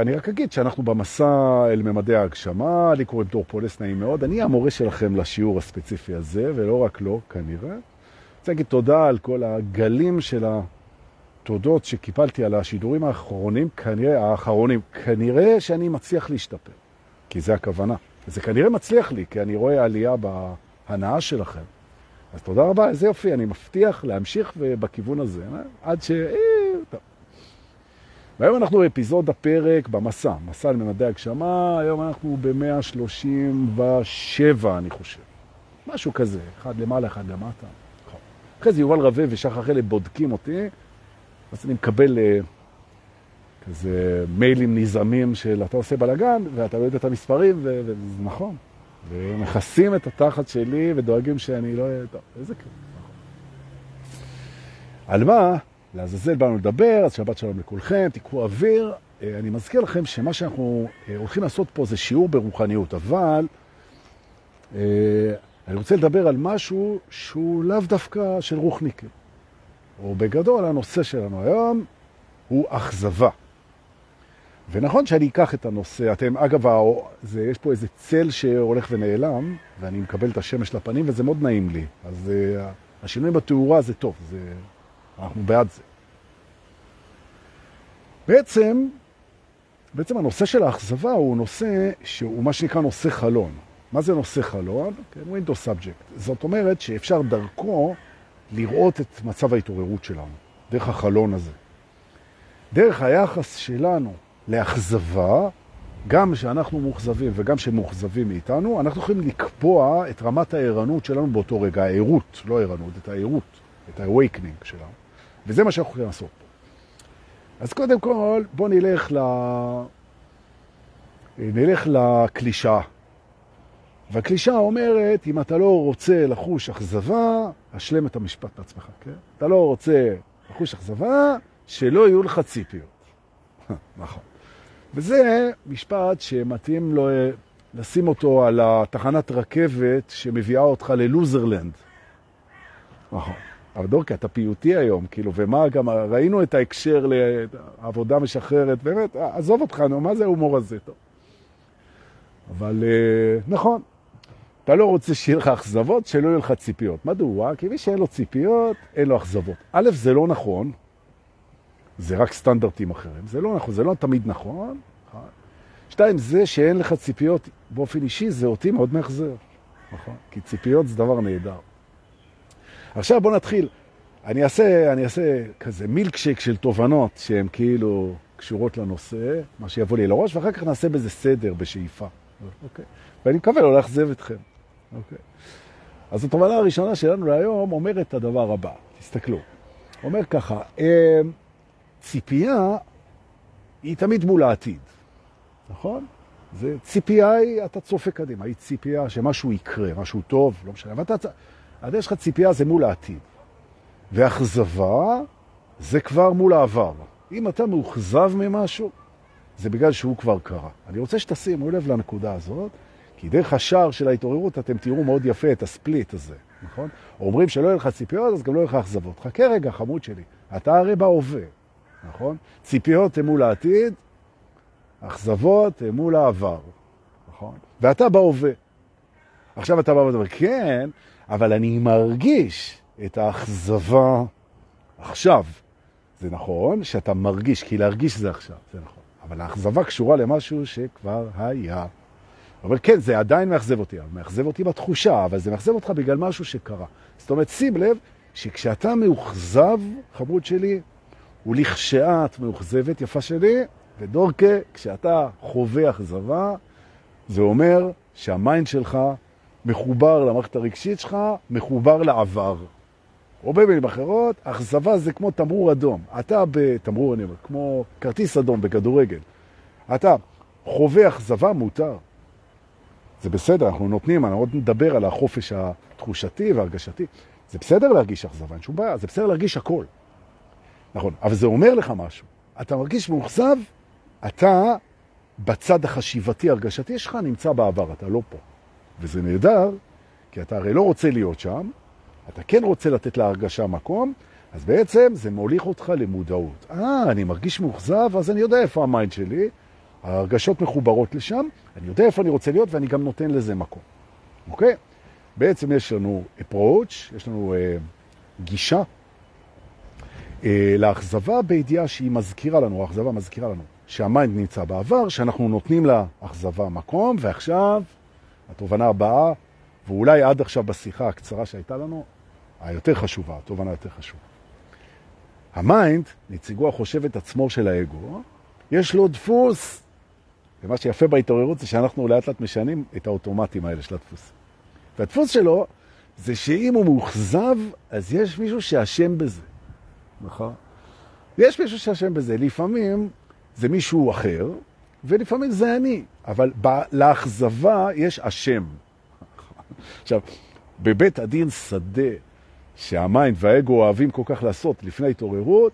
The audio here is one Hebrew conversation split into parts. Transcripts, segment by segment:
אני רק אגיד שאנחנו במסע אל ממדי ההגשמה, לי קוראים דור פולס, נעים מאוד. אני המורה שלכם לשיעור הספציפי הזה, ולא רק לו, כנראה. רוצה להגיד תודה על כל הגלים של התודות שקיפלתי על השידורים האחרונים, כנראה, האחרונים. כנראה שאני מצליח להשתפר, כי זה הכוונה. זה כנראה מצליח לי, כי אני רואה עלייה בהנאה שלכם. אז תודה רבה, איזה יופי, אני מבטיח להמשיך בכיוון הזה, עד ש... והיום אנחנו באפיזוד הפרק במסע, מסע לממדי הגשמה, היום אנחנו ב-137, אני חושב. משהו כזה, אחד למעלה, אחד למטה. אחרי זה יובל רווה ושחר חלב בודקים אותי, אז אני מקבל uh, כזה מיילים נזעמים של אתה עושה בלגן, ואתה לא יודע את המספרים, וזה נכון. ומכסים את התחת שלי ודואגים שאני לא... טוב, איזה כיף. על מה? לעזאזל באנו לדבר, אז שבת שלום לכולכם, תיקחו אוויר. אני מזכיר לכם שמה שאנחנו הולכים לעשות פה זה שיעור ברוחניות, אבל אני רוצה לדבר על משהו שהוא לאו דווקא של רוחניקים. או בגדול, הנושא שלנו היום הוא אכזבה. ונכון שאני אקח את הנושא, אתם, אגב, זה, יש פה איזה צל שהולך ונעלם, ואני מקבל את השמש לפנים, וזה מאוד נעים לי. אז השינוי בתאורה זה טוב, זה, אנחנו בעד זה. בעצם, בעצם הנושא של האכזבה הוא נושא שהוא מה שנקרא נושא חלון. מה זה נושא חלון? כן, window subject. זאת אומרת שאפשר דרכו לראות את מצב ההתעוררות שלנו, דרך החלון הזה. דרך היחס שלנו לאכזבה, גם שאנחנו מוכזבים וגם שמוכזבים מאיתנו, אנחנו יכולים לקבוע את רמת הערנות שלנו באותו רגע, הערות, לא הערנות, את הערות, את ה-awakening שלנו. וזה מה שאנחנו יכולים לעשות פה. אז קודם כל, בואו נלך, ל... נלך לקלישה. והקלישה אומרת, אם אתה לא רוצה לחוש אכזבה, השלם את המשפט בעצמך, כן? אתה לא רוצה לחוש אכזבה, שלא יהיו לך ציפיות. נכון. וזה משפט שמתאים לו לשים אותו על התחנת רכבת שמביאה אותך ללוזרלנד. נכון. אבל דורקי, אתה פיוטי היום, כאילו, ומה גם, ראינו את ההקשר לעבודה משחררת, באמת, עזוב אותך, נו, מה זה ההומור הזה? טוב. אבל נכון, אתה לא רוצה שיהיה לך אכזבות, שלא יהיו לך ציפיות. מדוע? כי מי שאין לו ציפיות, אין לו אכזבות. א', זה לא נכון, זה רק סטנדרטים אחרים. זה לא נכון, זה לא תמיד נכון. שתיים, זה שאין לך ציפיות באופן אישי, זה אותי מאוד מאכזר. נכון? כי ציפיות זה דבר נהדר. עכשיו בוא נתחיל. אני אעשה, אני אעשה כזה מילקשייק של תובנות שהן כאילו קשורות לנושא, מה שיבוא לי לראש, ואחר כך נעשה בזה סדר, בשאיפה. אוקיי? ואני מקווה לא לאכזב אתכם. אוקיי? אז התובנה הראשונה שלנו להיום אומרת את הדבר הבא. תסתכלו. אומר ככה, ציפייה היא תמיד מול העתיד, נכון? זה ציפייה היא, אתה צופה קדימה, היא ציפייה שמשהו יקרה, משהו טוב, לא משנה. אבל אתה, יש לך ציפייה זה מול העתיד. ואכזבה זה כבר מול העבר. אם אתה מאוכזב ממשהו, זה בגלל שהוא כבר קרה. אני רוצה שתשימו לב לנקודה הזאת, כי דרך השער של ההתעוררות אתם תראו מאוד יפה את הספליט הזה, נכון? אומרים שלא יהיה לך ציפיות, אז גם לא יהיה לך אכזבות. חכה רגע, חמוד שלי, אתה הרי בהווה, נכון? ציפיות הן מול העתיד, אכזבות הן מול העבר, נכון? ואתה בהווה. עכשיו אתה בא ואומר, כן, אבל אני מרגיש את האכזבה עכשיו. זה נכון שאתה מרגיש, כי להרגיש זה עכשיו, זה נכון. אבל האכזבה קשורה למשהו שכבר היה. אבל כן, זה עדיין מאכזב אותי, מאכזב אותי בתחושה, אבל זה מאכזב אותך בגלל משהו שקרה. זאת אומרת, שים לב שכשאתה מאוכזב, חמוד שלי, ולכשאת מאוכזבת, יפה שלי, ודורקה, כשאתה חווה אכזבה, זה אומר שהמיינד שלך מחובר למערכת הרגשית שלך, מחובר לעבר. או במילים אחרות, אכזבה זה כמו תמרור אדום. אתה בתמרור, אני אומר, כמו כרטיס אדום בכדורגל. אתה חווה אכזבה, מותר. זה בסדר, אנחנו נותנים, אני עוד נדבר על החופש התחושתי והרגשתי. זה בסדר להרגיש אכזבה, אין שום בעיה, זה בסדר להרגיש הכל. נכון, אבל זה אומר לך משהו. אתה מרגיש מאוכזב, אתה בצד החשיבתי, הרגשתי שלך, נמצא בעבר, אתה לא פה. וזה נהדר, כי אתה הרי לא רוצה להיות שם, אתה כן רוצה לתת להרגשה מקום, אז בעצם זה מוליך אותך למודעות. אה, אני מרגיש מאוכזב, אז אני יודע איפה ה mind שלי, ההרגשות מחוברות לשם, אני יודע איפה אני רוצה להיות ואני גם נותן לזה מקום. אוקיי? בעצם יש לנו approach, יש לנו uh, גישה uh, לאכזבה בידיעה שהיא מזכירה לנו, האכזבה מזכירה לנו, שה mind נמצא בעבר, שאנחנו נותנים לאכזבה מקום, ועכשיו התובנה הבאה, ואולי עד עכשיו בשיחה הקצרה שהייתה לנו, היותר חשובה, התובנה היותר חשובה. ה mind, נציגו החושב את עצמו של האגו, יש לו דפוס. ומה שיפה בהתעוררות זה שאנחנו לאט לאט משנים את האוטומטים האלה של הדפוס. והדפוס שלו זה שאם הוא מאוכזב, אז יש מישהו שאשם בזה. נכון? יש מישהו שאשם בזה. לפעמים זה מישהו אחר, ולפעמים זה אני. אבל לאכזבה יש אשם. עכשיו, בבית הדין שדה, שה mind והאגו אוהבים כל כך לעשות לפני התעוררות,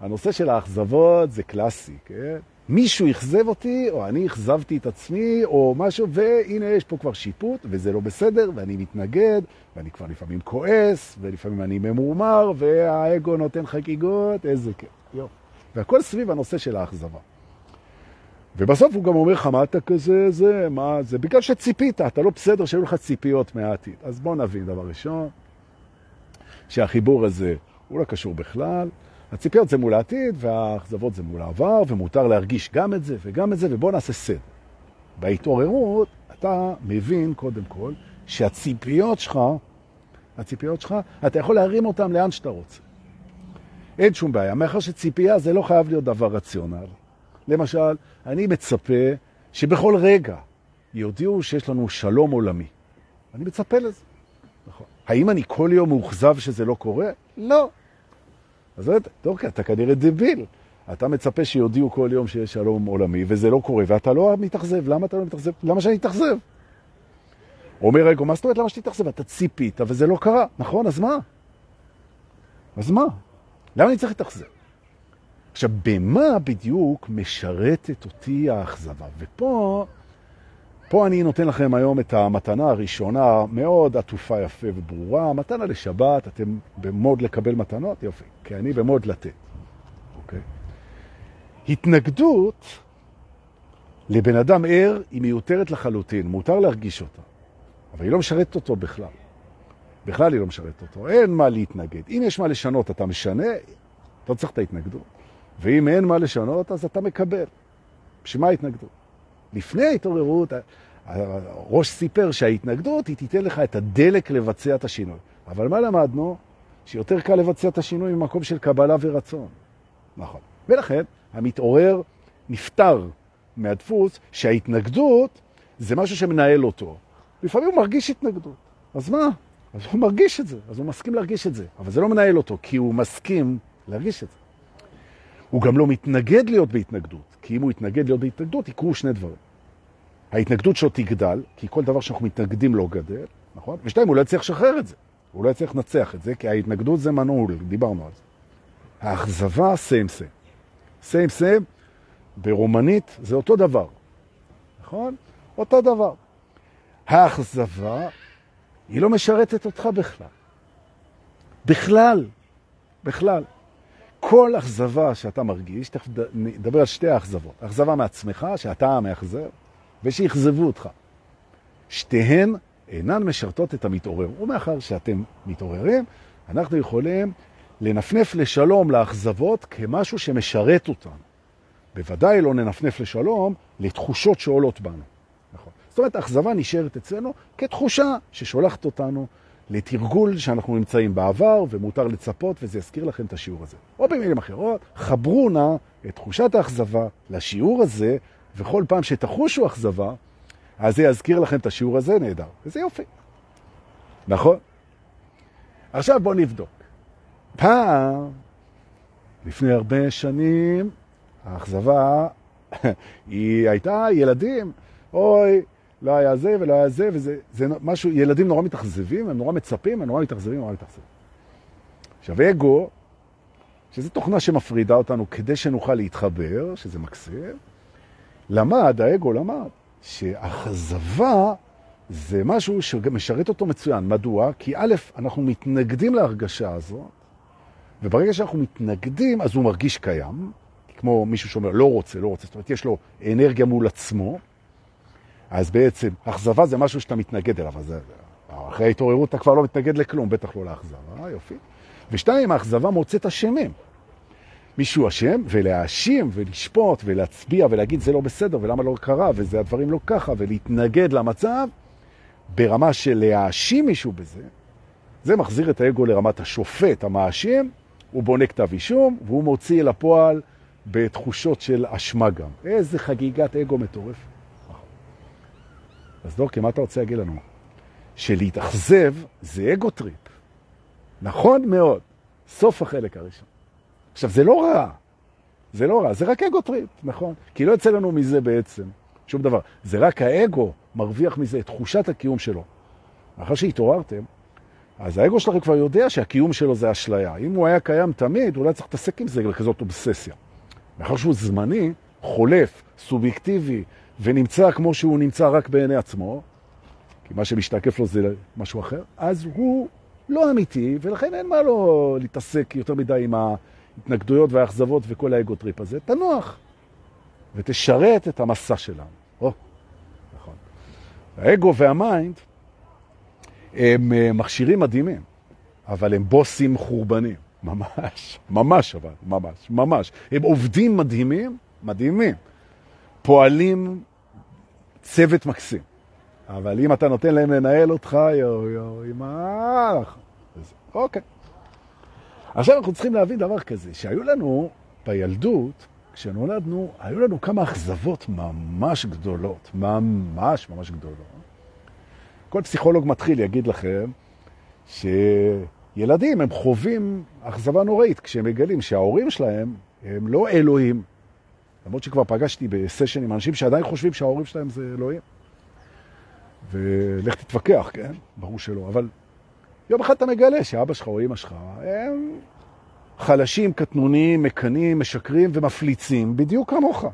הנושא של האכזבות זה קלאסי, כן? מישהו אכזב אותי, או אני אכזבתי את עצמי, או משהו, והנה יש פה כבר שיפוט, וזה לא בסדר, ואני מתנגד, ואני כבר לפעמים כועס, ולפעמים אני ממורמר, והאגו נותן חגיגות, איזה כיף. והכל סביב הנושא של האכזבה. ובסוף הוא גם אומר לך, מה אתה כזה, זה, מה, זה בגלל שציפית, אתה לא בסדר שהיו לך ציפיות מהעתיד. אז בוא נבין דבר ראשון, שהחיבור הזה הוא לא קשור בכלל. הציפיות זה מול העתיד, והאכזבות זה מול העבר, ומותר להרגיש גם את זה וגם את זה, ובוא נעשה סדר. בהתעוררות אתה מבין קודם כל שהציפיות שלך, הציפיות שלך, אתה יכול להרים אותן לאן שאתה רוצה. אין שום בעיה, מאחר שציפייה זה לא חייב להיות דבר רציונל. למשל, אני מצפה שבכל רגע יודיעו שיש לנו שלום עולמי. אני מצפה לזה. נכון. האם אני כל יום מאוכזב שזה לא קורה? לא. אז אומרת, טוב, אתה כנראה דביל. אתה מצפה שיודיעו כל יום שיש שלום עולמי, וזה לא קורה, ואתה לא מתאכזב. למה אתה לא מתאכזב? למה שאני אתאכזב? אומר רגע, מה זאת אומרת למה שתתאכזב? אתה ציפית, וזה לא קרה. נכון, אז מה? אז מה? למה אני צריך להתאכזב? עכשיו, במה בדיוק משרתת אותי האכזבה? ופה, פה אני נותן לכם היום את המתנה הראשונה, מאוד עטופה יפה וברורה, מתנה לשבת, אתם במוד לקבל מתנות? יופי, כי אני במוד לתת. אוקיי? התנגדות לבן אדם ער היא מיותרת לחלוטין, מותר להרגיש אותה, אבל היא לא משרתת אותו בכלל. בכלל היא לא משרתת אותו, אין מה להתנגד. אם יש מה לשנות, אתה משנה, אתה צריך את ההתנגדות. ואם אין מה לשנות, אז אתה מקבל. בשביל מה ההתנגדות? לפני ההתעוררות, הראש סיפר שההתנגדות היא תיתן לך את הדלק לבצע את השינוי. אבל מה למדנו? שיותר קל לבצע את השינוי ממקום של קבלה ורצון. נכון. ולכן המתעורר נפטר מהדפוס שההתנגדות זה משהו שמנהל אותו. לפעמים הוא מרגיש התנגדות. אז מה? אז הוא מרגיש את זה, אז הוא מסכים להרגיש את זה. אבל זה לא מנהל אותו, כי הוא מסכים להרגיש את זה. הוא גם לא מתנגד להיות בהתנגדות, כי אם הוא יתנגד להיות בהתנגדות, יקרו שני דברים. ההתנגדות שלו תגדל, כי כל דבר שאנחנו מתנגדים לא גדל, נכון? ושתיים, הוא לא יצליח לשחרר את זה. הוא לא יצליח לנצח את זה, כי ההתנגדות זה מנעול, דיברנו על זה. האכזבה, סיים סיים. סיים סיים, ברומנית זה אותו דבר, נכון? אותו דבר. האכזבה, היא לא משרתת אותך בכלל. בכלל. בכלל. כל אכזבה שאתה מרגיש, תכף נדבר על שתי האכזבות. אכזבה מעצמך, שאתה המאכזב, ושיכזבו אותך. שתיהן אינן משרתות את המתעורר. ומאחר שאתם מתעוררים, אנחנו יכולים לנפנף לשלום לאכזבות כמשהו שמשרת אותנו. בוודאי לא ננפנף לשלום לתחושות שעולות בנו. נכון. זאת אומרת, האכזבה נשארת אצלנו כתחושה ששולחת אותנו לתרגול שאנחנו נמצאים בעבר, ומותר לצפות, וזה יזכיר לכם את השיעור הזה. או במילים אחרות, חברו נא את תחושת האכזבה לשיעור הזה, וכל פעם שתחושו אכזבה, אז זה יזכיר לכם את השיעור הזה, נהדר. וזה יופי. נכון? עכשיו בואו נבדוק. פעם, לפני הרבה שנים, האכזבה היא הייתה ילדים, אוי, לא היה זה ולא היה זה, וזה זה משהו, ילדים נורא מתאכזבים, הם נורא מצפים, הם נורא מתאכזבים, נורא מתאכזבים. עכשיו, אגו, שזו תוכנה שמפרידה אותנו כדי שנוכל להתחבר, שזה מקסים, למד, האגו למד, שאכזבה זה משהו שמשרת אותו מצוין. מדוע? כי א', אנחנו מתנגדים להרגשה הזאת, וברגע שאנחנו מתנגדים, אז הוא מרגיש קיים, כמו מישהו שאומר לא רוצה, לא רוצה, זאת אומרת, יש לו אנרגיה מול עצמו, אז בעצם אכזבה זה משהו שאתה מתנגד אליו, אז אחרי ההתעוררות אתה כבר לא מתנגד לכלום, בטח לא לאכזבה, יופי. ושתיים, האכזבה מוצאת אשמים. מישהו אשם, ולהאשים ולשפוט ולהצביע ולהגיד זה לא בסדר ולמה לא קרה וזה הדברים לא ככה ולהתנגד למצב ברמה של להאשים מישהו בזה, זה מחזיר את האגו לרמת השופט המאשים, הוא בונה כתב אישום והוא מוציא אל הפועל בתחושות של אשמה גם. איזה חגיגת אגו מטורף. אז דורקי, מה אתה רוצה להגיד לנו? שלהתאכזב זה ego trip. נכון מאוד. סוף החלק הראשון. עכשיו, זה לא רע. זה לא רע, זה רק ego trip, נכון? כי לא יוצא לנו מזה בעצם שום דבר. זה רק האגו מרוויח מזה את תחושת הקיום שלו. אחרי שהתעוררתם, אז האגו שלכם כבר יודע שהקיום שלו זה אשליה. אם הוא היה קיים תמיד, לא צריך להתעסק עם זה כזאת אובססיה. מאחר שהוא זמני, חולף, סובייקטיבי, ונמצא כמו שהוא נמצא רק בעיני עצמו, כי מה שמשתקף לו זה משהו אחר, אז הוא לא אמיתי, ולכן אין מה לו להתעסק יותר מדי עם ההתנגדויות והאכזבות וכל ה ego trip הזה. תנוח ותשרת את המסע שלנו. או, נכון. האגו וה mind הם אה, מכשירים מדהימים, אבל הם בוסים חורבנים. ממש, ממש אבל, ממש, ממש. הם עובדים מדהימים, מדהימים. פועלים צוות מקסים. אבל אם אתה נותן להם לנהל אותך, יו, יו, עם האח. אוקיי. עכשיו אנחנו צריכים להבין דבר כזה, שהיו לנו בילדות, כשנולדנו, היו לנו כמה אכזבות ממש גדולות, ממש ממש גדולות. כל פסיכולוג מתחיל יגיד לכם שילדים הם חווים אכזבה נוראית כשהם מגלים שההורים שלהם הם לא אלוהים. למרות שכבר פגשתי בסשן עם אנשים שעדיין חושבים שההורים שלהם זה אלוהים. ולך תתווכח, כן? ברור שלא. אבל יום אחד אתה מגלה שאבא שלך או אמא שלך הם חלשים, קטנוניים, מקנים, משקרים ומפליצים בדיוק כמוך.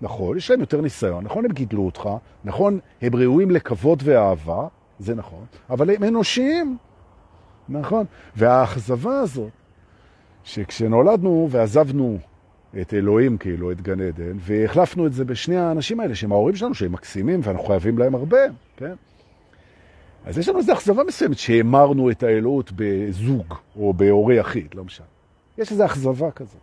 נכון, יש להם יותר ניסיון, נכון, הם גידלו אותך, נכון, הם ראויים לכבוד ואהבה, זה נכון, אבל הם אנושיים, נכון? והאכזבה הזאת, שכשנולדנו ועזבנו את אלוהים כאילו, את גן עדן, והחלפנו את זה בשני האנשים האלה, שהם ההורים שלנו, שהם מקסימים, ואנחנו חייבים להם הרבה, כן? אז יש לנו איזו אכזבה מסוימת שהמרנו את האלוהות בזוג, או בהורי יחיד, לא משנה. יש איזו אכזבה כזאת.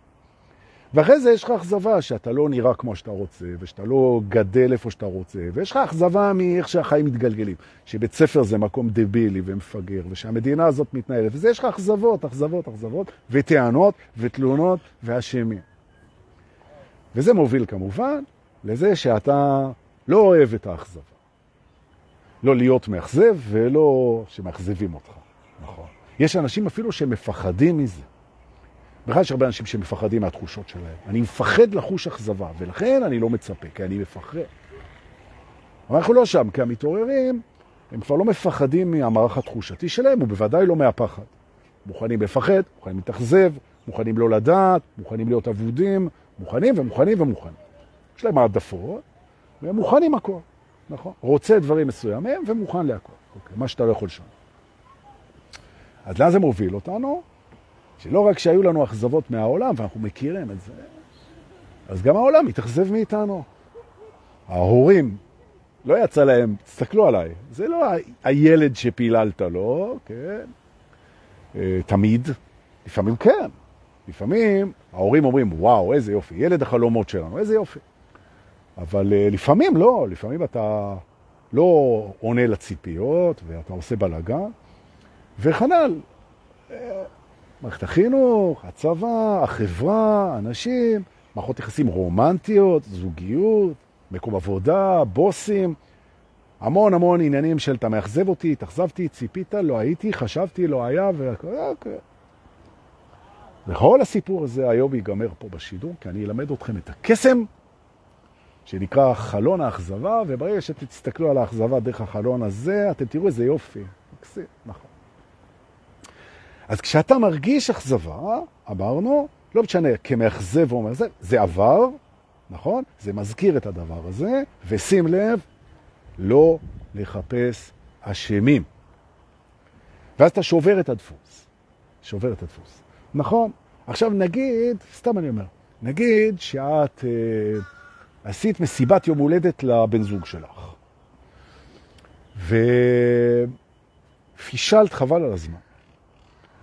ואחרי זה יש לך אכזבה שאתה לא נראה כמו שאתה רוצה, ושאתה לא גדל איפה שאתה רוצה, ויש לך אכזבה מאיך שהחיים מתגלגלים, שבית ספר זה מקום דבילי ומפגר, ושהמדינה הזאת מתנהלת, וזה יש לך אכזבות, אכזבות, אכזבות, וטענות, ותלונות, ואשמים. וזה מוביל כמובן לזה שאתה לא אוהב את האכזבה. לא להיות מאכזב ולא שמאכזבים אותך. נכון. יש אנשים אפילו שמפחדים מזה. בכלל יש הרבה אנשים שמפחדים מהתחושות שלהם. אני מפחד לחוש אכזבה, ולכן אני לא מצפה, כי אני מפחד. אבל אנחנו לא שם, כי המתעוררים, הם כבר לא מפחדים מהמערך התחושתי שלהם, ובוודאי לא מהפחד. מוכנים לפחד, מוכנים להתאכזב, מוכנים לא לדעת, מוכנים להיות אבודים, מוכנים ומוכנים ומוכנים. יש להם העדפות, והם מוכנים הכל, נכון? רוצה דברים מסוימים ומוכן להכל, אוקיי, מה שאתה לא יכול שם. אז לאן זה מוביל אותנו? שלא רק שהיו לנו אכזבות מהעולם, ואנחנו מכירים את זה, אז גם העולם מתאכזב מאיתנו. ההורים, לא יצא להם, תסתכלו עליי, זה לא הילד שפיללת לו, כן? אה, תמיד, לפעמים כן. לפעמים ההורים אומרים, וואו, איזה יופי, ילד החלומות שלנו, איזה יופי. אבל uh, לפעמים לא, לפעמים אתה לא עונה לציפיות ואתה עושה בלגן, וכנ"ל, אה, מערכת החינוך, הצבא, החברה, אנשים, מערכות יחסים רומנטיות, זוגיות, מקום עבודה, בוסים, המון המון עניינים של אתה מאכזב אותי, התאכזבתי, ציפית, לא הייתי, חשבתי, לא היה, והכל, אוקיי. וכל הסיפור הזה היום ייגמר פה בשידור, כי אני אלמד אתכם את הקסם שנקרא חלון האכזבה, וברגע שתסתכלו על האכזבה דרך החלון הזה, אתם תראו איזה יופי. מקסים, נכון. אז כשאתה מרגיש אכזבה, אמרנו, לא משנה, כמאכזב או מאכזב, זה עבר, נכון? זה מזכיר את הדבר הזה, ושים לב, לא לחפש אשמים. ואז אתה שובר את הדפוס. שובר את הדפוס. נכון, עכשיו נגיד, סתם אני אומר, נגיד שאת אה, עשית מסיבת יום הולדת לבן זוג שלך, ופישלת חבל על הזמן.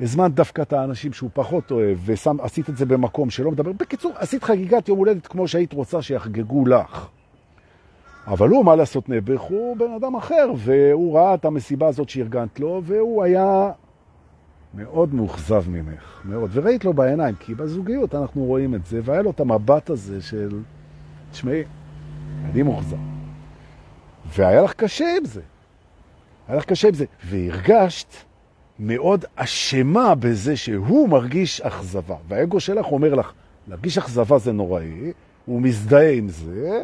הזמנת דווקא את האנשים שהוא פחות אוהב, ועשית את זה במקום שלא מדבר. בקיצור, עשית חגיגת יום הולדת כמו שהיית רוצה שיחגגו לך. אבל הוא, מה לעשות נעבך, הוא בן אדם אחר, והוא ראה את המסיבה הזאת שארגנת לו, והוא היה מאוד מאוכזב ממך, מאוד. וראית לו בעיניים, כי בזוגיות אנחנו רואים את זה, והיה לו את המבט הזה של, תשמעי, אני מאוכזב. והיה לך קשה עם זה. היה לך קשה עם זה. והרגשת מאוד אשמה בזה שהוא מרגיש אכזבה. והאגו שלך אומר לך, להרגיש אכזבה זה נוראי, הוא מזדהה עם זה,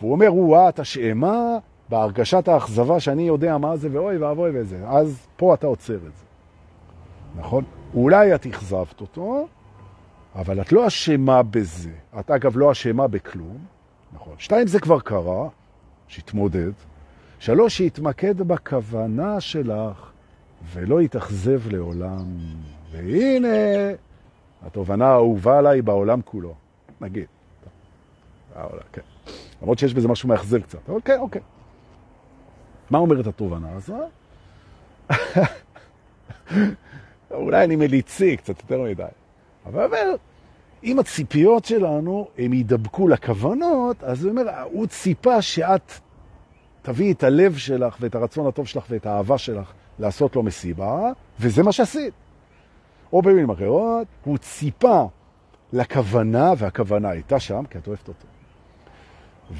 והוא אומר, הוא, את אשמה בהרגשת האכזבה שאני יודע מה זה, ואוי ואבוי וזה. אז פה אתה עוצר את זה. נכון? אולי את אכזבת אותו, אבל את לא אשמה בזה. את אגב לא אשמה בכלום, נכון? שתיים, זה כבר קרה, שהתמודד. שלוש, שהתמקד בכוונה שלך ולא יתאכזב לעולם. והנה התובנה האהובה עליי בעולם כולו, נגיד. כן. למרות שיש בזה משהו מאכזב קצת, אבל כן, אוקיי. מה אומרת התובנה הזו? אולי אני מליצי קצת יותר מדי. אבל אומר, אם הציפיות שלנו, הם ידבקו לכוונות, אז הוא אומר, הוא ציפה שאת תביאי את הלב שלך ואת הרצון הטוב שלך ואת האהבה שלך לעשות לו מסיבה, וזה מה שעשית. או במילים אחרות, הוא ציפה לכוונה, והכוונה הייתה שם, כי את אוהבת אותו.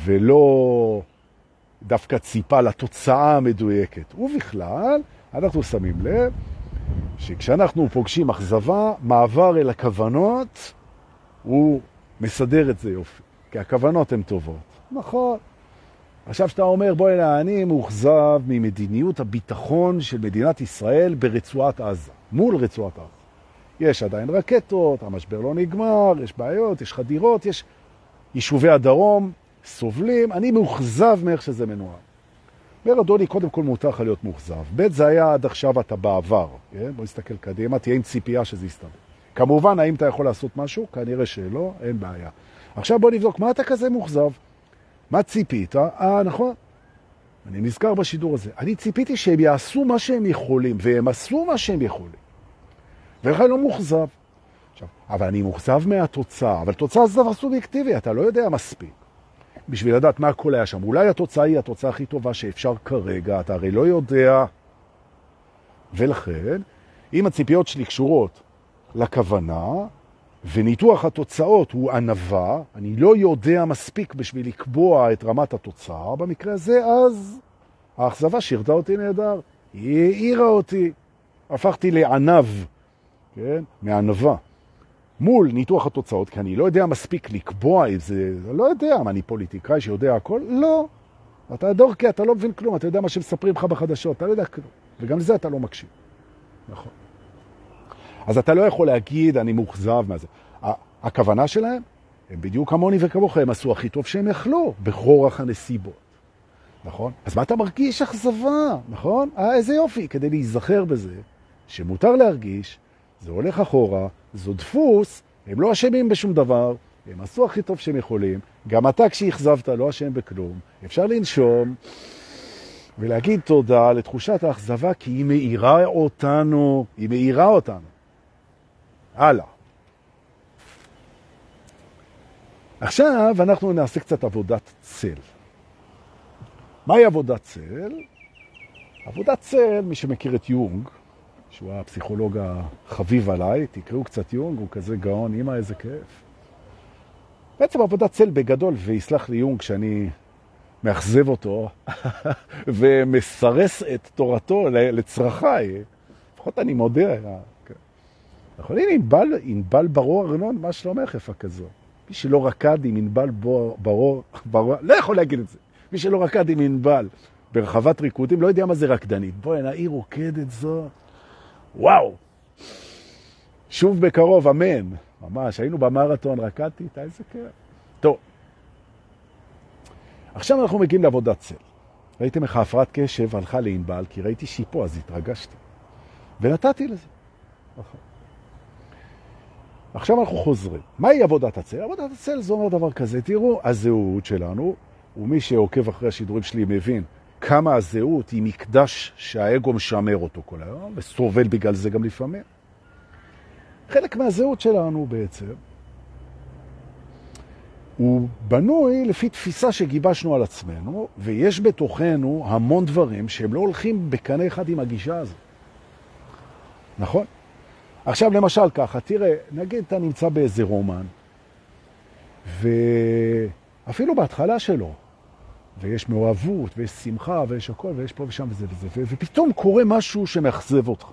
ולא דווקא ציפה לתוצאה המדויקת. ובכלל, אנחנו שמים לב שכשאנחנו פוגשים אכזבה, מעבר אל הכוונות, הוא מסדר את זה יופי. כי הכוונות הן טובות. נכון. עכשיו שאתה אומר, בואי הנה, אני מאוכזב ממדיניות הביטחון של מדינת ישראל ברצועת עזה, מול רצועת עזה. יש עדיין רקטות, המשבר לא נגמר, יש בעיות, יש חדירות, יש יישובי הדרום סובלים, אני מאוכזב מאיך שזה מנוהל. אומר אדוני, קודם כל מותר לך להיות מאוכזב. ב' זה היה עד עכשיו אתה בעבר, כן? בוא נסתכל קדימה, תהיה עם ציפייה שזה יסתדר. כמובן, האם אתה יכול לעשות משהו? כנראה שלא, אין בעיה. עכשיו בוא נבדוק, מה אתה כזה מאוכזב? מה ציפית? אה, נכון. אני נזכר בשידור הזה. אני ציפיתי שהם יעשו מה שהם יכולים, והם עשו מה שהם יכולים. ולכן לא מאוכזב. עכשיו, אבל אני מאוכזב מהתוצאה, אבל תוצאה זה דבר סובייקטיבי, אתה לא יודע מספיק. בשביל לדעת מה הכל היה שם. אולי התוצאה היא התוצאה הכי טובה שאפשר כרגע, אתה הרי לא יודע. ולכן, אם הציפיות שלי קשורות לכוונה, וניתוח התוצאות הוא ענבה, אני לא יודע מספיק בשביל לקבוע את רמת התוצאה במקרה הזה, אז האכזבה שירתה אותי נהדר, היא העירה אותי, הפכתי לענב, כן? מענבה. מול ניתוח התוצאות, כי אני לא יודע מספיק לקבוע את זה, לא יודע, מה, אני פוליטיקאי שיודע הכל? לא. אתה דורקי, אתה לא מבין כלום, אתה יודע מה שמספרים לך בחדשות, אתה לא יודע כלום. וגם לזה אתה לא מקשיב. נכון. אז אתה לא יכול להגיד, אני מאוכזב מה זה. הכוונה שלהם, הם בדיוק כמוני וכמוך, הם עשו הכי טוב שהם יכלו, בכורח הנסיבות. נכון? אז מה אתה מרגיש אכזבה, נכון? אה, איזה יופי, כדי להיזכר בזה, שמותר להרגיש, זה הולך אחורה, זו דפוס, הם לא אשמים בשום דבר, הם עשו הכי טוב שהם יכולים, גם אתה כשהכזבת לא אשם בכלום, אפשר לנשום ולהגיד תודה לתחושת האכזבה, כי היא מאירה אותנו, היא מאירה אותנו. הלאה. עכשיו אנחנו נעשה קצת עבודת צל. מהי עבודת צל? עבודת צל, מי שמכיר את יונג, שהוא הפסיכולוג החביב עליי, תקראו קצת יונג, הוא כזה גאון, אמא איזה כיף. בעצם עבודת צל בגדול, ויסלח לי יונג שאני מאכזב אותו ומסרס את תורתו לצרכיי. לפחות אני מודה. נכון, הנה ענבל, ענבל ברור ארנון, מה שלומך יפה כזו? מי שלא רקד עם ענבל ברור, ברור, לא יכול להגיד את זה. מי שלא רקד עם ענבל ברחבת ריקודים, לא יודע מה זה רקדנית. בואי, היא רוקדת זו. וואו. שוב בקרוב, אמן. ממש, היינו במרתון, רקדתי איתה, איזה כיף. טוב. עכשיו אנחנו מגיעים לעבודת צל. ראיתם איך ההפרעת קשב הלכה לענבל, כי ראיתי שהיא פה, אז התרגשתי. ונתתי לזה. נכון. עכשיו אנחנו חוזרים. מהי עבודת הצל? עבודת הצל זה אומר דבר כזה, תראו, הזהות שלנו, ומי שעוקב אחרי השידורים שלי מבין כמה הזהות היא מקדש שהאגו משמר אותו כל היום, וסובל בגלל זה גם לפעמים. חלק מהזהות שלנו בעצם, הוא בנוי לפי תפיסה שגיבשנו על עצמנו, ויש בתוכנו המון דברים שהם לא הולכים בקנה אחד עם הגישה הזו. נכון? עכשיו למשל ככה, תראה, נגיד אתה נמצא באיזה רומן, ואפילו בהתחלה שלו, ויש מאוהבות, ויש שמחה, ויש הכל, ויש פה ושם וזה וזה, ופתאום קורה משהו שמאכזב אותך.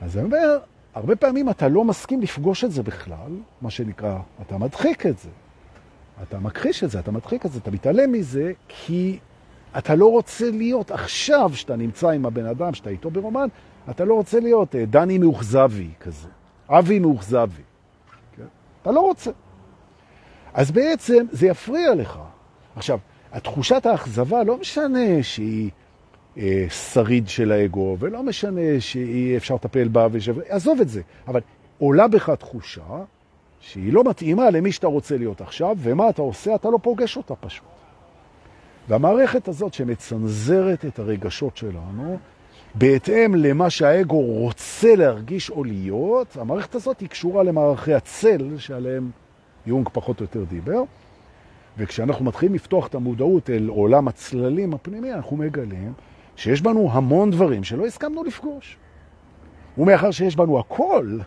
אז אני אומר, הרבה פעמים אתה לא מסכים לפגוש את זה בכלל, מה שנקרא, אתה מדחיק את זה. אתה מכחיש את זה, אתה מדחיק את זה, אתה מתעלם מזה, כי אתה לא רוצה להיות עכשיו, שאתה נמצא עם הבן אדם, שאתה איתו ברומן, אתה לא רוצה להיות אה, דני מאוכזבי כזה, אבי מאוכזבי. כן? אתה לא רוצה. אז בעצם זה יפריע לך. עכשיו, התחושת האכזבה לא משנה שהיא אה, שריד של האגו, ולא משנה שאי אפשר לטפל בה, ושב... עזוב את זה. אבל עולה בך תחושה שהיא לא מתאימה למי שאתה רוצה להיות עכשיו, ומה אתה עושה? אתה לא פוגש אותה פשוט. והמערכת הזאת שמצנזרת את הרגשות שלנו, בהתאם למה שהאגו רוצה להרגיש או להיות, המערכת הזאת היא קשורה למערכי הצל שעליהם יונג פחות או יותר דיבר. וכשאנחנו מתחילים לפתוח את המודעות אל עולם הצללים הפנימי, אנחנו מגלים שיש בנו המון דברים שלא הסכמנו לפגוש. ומאחר שיש בנו הכל,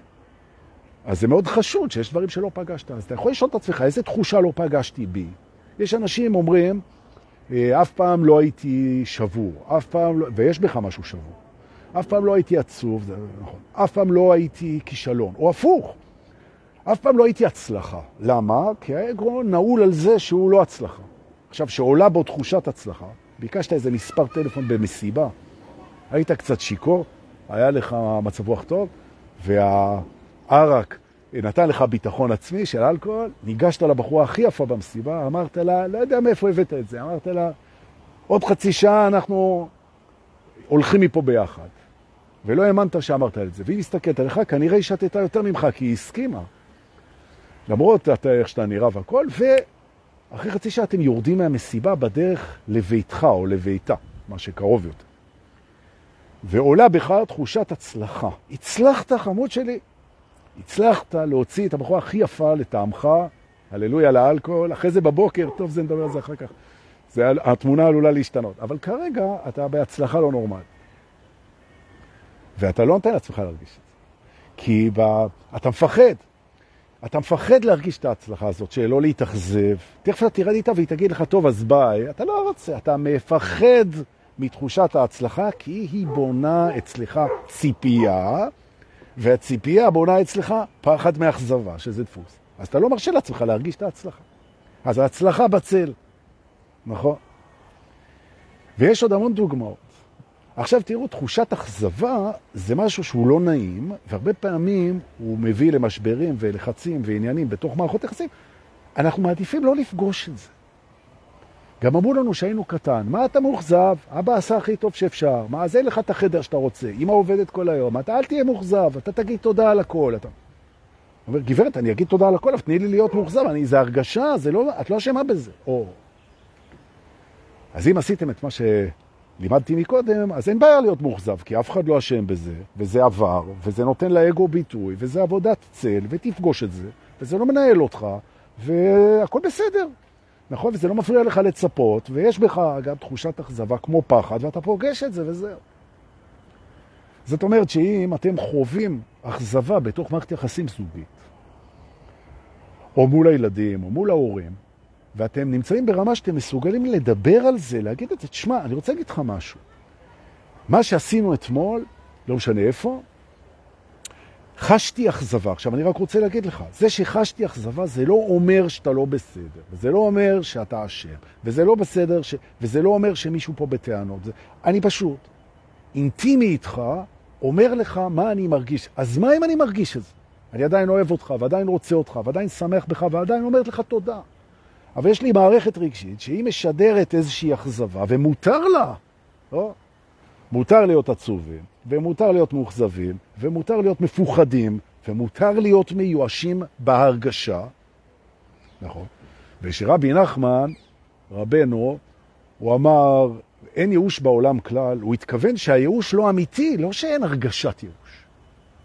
אז זה מאוד חשוד שיש דברים שלא פגשת. אז אתה יכול לשאול את עצמך, איזה תחושה לא פגשתי בי? יש אנשים אומרים, אה, אף פעם לא הייתי שבור, אף פעם לא, ויש בך משהו שבור. אף פעם לא הייתי עצוב, זה נכון. אף פעם לא הייתי כישלון, או הפוך. אף פעם לא הייתי הצלחה. למה? כי האגו נעול על זה שהוא לא הצלחה. עכשיו, שעולה בו תחושת הצלחה, ביקשת איזה מספר טלפון במסיבה, היית קצת שיקור, היה לך מצב רוח טוב, והערק נתן לך ביטחון עצמי של אלכוהול, ניגשת לבחורה הכי יפה במסיבה, אמרת לה, לא יודע מאיפה הבאת את זה, אמרת לה, עוד חצי שעה אנחנו הולכים מפה ביחד. ולא האמנת שאמרת את זה. והיא מסתכלת עליך, כנראה היא שתתה יותר ממך, כי היא הסכימה. למרות אתה, איך שאתה נראה והכל, ואחרי חצי שעה אתם יורדים מהמסיבה בדרך לביתך או לביתה, מה שקרוב יותר. ועולה בך תחושת הצלחה. הצלחת, חמוד שלי. הצלחת להוציא את הבחורה הכי יפה לטעמך, הללויה לאלכוהול, אחרי זה בבוקר, טוב, זה נדבר על זה אחר כך. זה, התמונה עלולה להשתנות. אבל כרגע אתה בהצלחה לא נורמלית. ואתה לא נותן לעצמך להרגיש את זה. כי ב... אתה מפחד. אתה מפחד להרגיש את ההצלחה הזאת, שלא להתאכזב. תכף אתה תרד איתה והיא תגיד לך, טוב, אז ביי. אתה לא רוצה, אתה מפחד מתחושת ההצלחה, כי היא בונה אצלך ציפייה, והציפייה בונה אצלך פחד מאכזבה, שזה דפוס. אז אתה לא מרשה לעצמך להרגיש את ההצלחה. אז ההצלחה בצל, נכון? ויש עוד המון דוגמאות. עכשיו תראו, תחושת אכזבה זה משהו שהוא לא נעים, והרבה פעמים הוא מביא למשברים ולחצים ועניינים בתוך מערכות יחסים. אנחנו מעדיפים לא לפגוש את זה. גם אמרו לנו שהיינו קטן, מה אתה מאוכזב? אבא עשה הכי טוב שאפשר, מה, אז אין לך את החדר שאתה רוצה, אמא עובדת כל היום, אתה אל תהיה מאוכזב, אתה תגיד תודה על הכל. אתה... אומר, גברת, אני אגיד תודה על הכל, אבל תני לי להיות מאוכזב, אני, זה הרגשה, זה לא, את לא אשמה בזה. או... אז אם עשיתם את מה ש... לימדתי מקודם, אז אין בעיה להיות מאוכזב, כי אף אחד לא אשם בזה, וזה עבר, וזה נותן לאגו ביטוי, וזה עבודת צל, ותפגוש את זה, וזה לא מנהל אותך, והכל בסדר. נכון? וזה לא מפריע לך לצפות, ויש בך גם תחושת אכזבה כמו פחד, ואתה פוגש את זה וזהו. זאת אומרת שאם אתם חווים אכזבה בתוך מערכת יחסים זוגית, או מול הילדים, או מול ההורים, ואתם נמצאים ברמה שאתם מסוגלים לדבר על זה, להגיד את זה, תשמע, אני רוצה להגיד לך משהו. מה שעשינו אתמול, לא משנה איפה, חשתי אכזבה. עכשיו, אני רק רוצה להגיד לך, זה שחשתי אכזבה זה לא אומר שאתה לא בסדר, וזה לא אומר שאתה אשם, וזה לא בסדר, ש... וזה לא אומר שמישהו פה בטענות. זה... אני פשוט אינטימי איתך, אומר לך מה אני מרגיש. אז מה אם אני מרגיש את זה? אני עדיין אוהב אותך, ועדיין רוצה אותך, ועדיין שמח בך, ועדיין אומרת לך תודה. אבל יש לי מערכת רגשית שהיא משדרת איזושהי אכזבה, ומותר לה, לא? מותר להיות עצובים, ומותר להיות מאוכזבים, ומותר להיות מפוחדים, ומותר להיות מיואשים בהרגשה, נכון? ושרבי נחמן, רבנו, הוא אמר, אין ייאוש בעולם כלל, הוא התכוון שהייאוש לא אמיתי, לא שאין הרגשת ייאוש.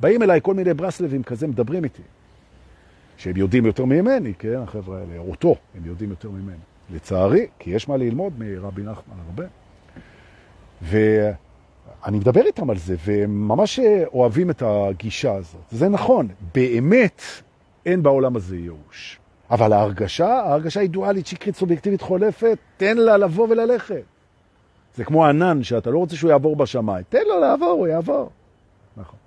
באים אליי כל מיני ברסלבים כזה, מדברים איתי, שהם יודעים יותר ממני, כן, החבר'ה האלה, אותו, הם יודעים יותר ממני. לצערי, כי יש מה ללמוד מרבי נחמן הרבה. ואני מדבר איתם על זה, והם ממש אוהבים את הגישה הזאת. זה נכון, באמת אין בעולם הזה ייאוש. אבל ההרגשה, ההרגשה היא דואלית, שקרית, סובייקטיבית, חולפת, תן לה לבוא וללכת. זה כמו ענן שאתה לא רוצה שהוא יעבור בשמיים. תן לו לעבור, הוא יעבור. נכון.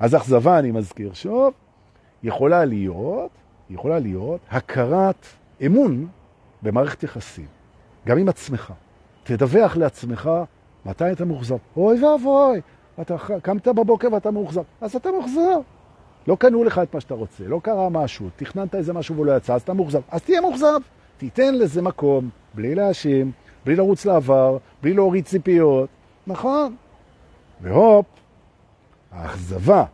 אז אכזבה, אני מזכיר שוב, יכולה להיות, יכולה להיות הכרת אמון במערכת יחסים, גם עם עצמך. תדווח לעצמך מתי אתה מוחזר. אוי ואבוי, אתה קמת בבוקר ואתה מוחזר. אז אתה מוחזר. לא קנו לך את מה שאתה רוצה, לא קרה משהו, תכננת איזה משהו ולא יצא, אז אתה מוחזר. אז תהיה מוחזב. תיתן לזה מקום, בלי להאשים, בלי לרוץ לעבר, בלי להוריד ציפיות. נכון. והופ, האכזבה,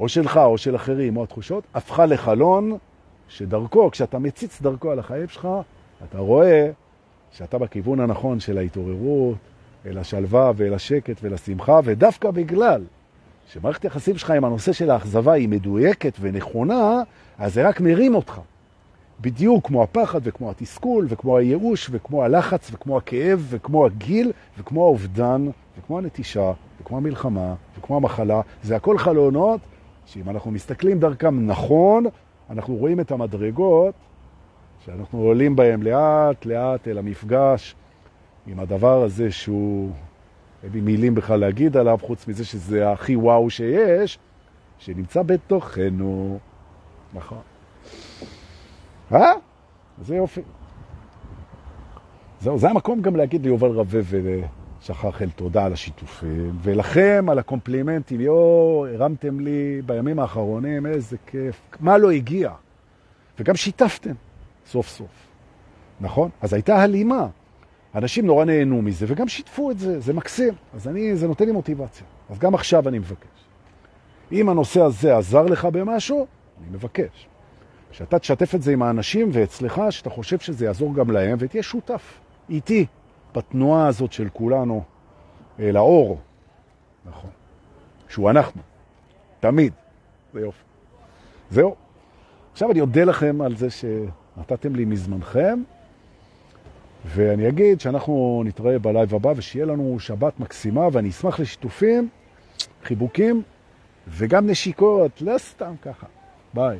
או שלך או של אחרים, או התחושות, הפכה לחלון שדרכו, כשאתה מציץ דרכו על החיים שלך, אתה רואה שאתה בכיוון הנכון של ההתעוררות, אל השלווה ואל השקט ואל השמחה, ודווקא בגלל שמערכת יחסים שלך עם הנושא של האכזבה היא מדויקת ונכונה, אז זה רק מרים אותך. בדיוק כמו הפחד וכמו התסכול וכמו הייאוש וכמו הלחץ וכמו הכאב וכמו הגיל וכמו האובדן וכמו הנטישה וכמו המלחמה וכמו המחלה. זה הכל חלונות שאם אנחנו מסתכלים דרכם נכון, אנחנו רואים את המדרגות שאנחנו עולים בהם לאט לאט אל המפגש עם הדבר הזה שהוא, אין לי מילים בכלל להגיד עליו, חוץ מזה שזה הכי וואו שיש, שנמצא בתוכנו. נכון. אה? זה יופי. זהו, זה המקום גם להגיד ליובל רווה ושחר אל תודה על השיתופים, ולכם על הקומפלימנטים, יו, הרמתם לי בימים האחרונים, איזה כיף. מה לא הגיע? וגם שיתפתם, סוף סוף. נכון? אז הייתה הלימה. אנשים נורא נהנו מזה, וגם שיתפו את זה, זה מקסים. אז אני, זה נותן לי מוטיבציה. אז גם עכשיו אני מבקש. אם הנושא הזה עזר לך במשהו, אני מבקש. שאתה תשתף את זה עם האנשים ואצלך, שאתה חושב שזה יעזור גם להם, ותהיה שותף איתי בתנועה הזאת של כולנו אל האור. נכון. שהוא אנחנו. תמיד. זה יופי. זהו. עכשיו אני אודה לכם על זה שנתתם לי מזמנכם, ואני אגיד שאנחנו נתראה בלייב הבא, ושיהיה לנו שבת מקסימה, ואני אשמח לשיתופים, חיבוקים, וגם נשיקות, לא סתם ככה. ביי.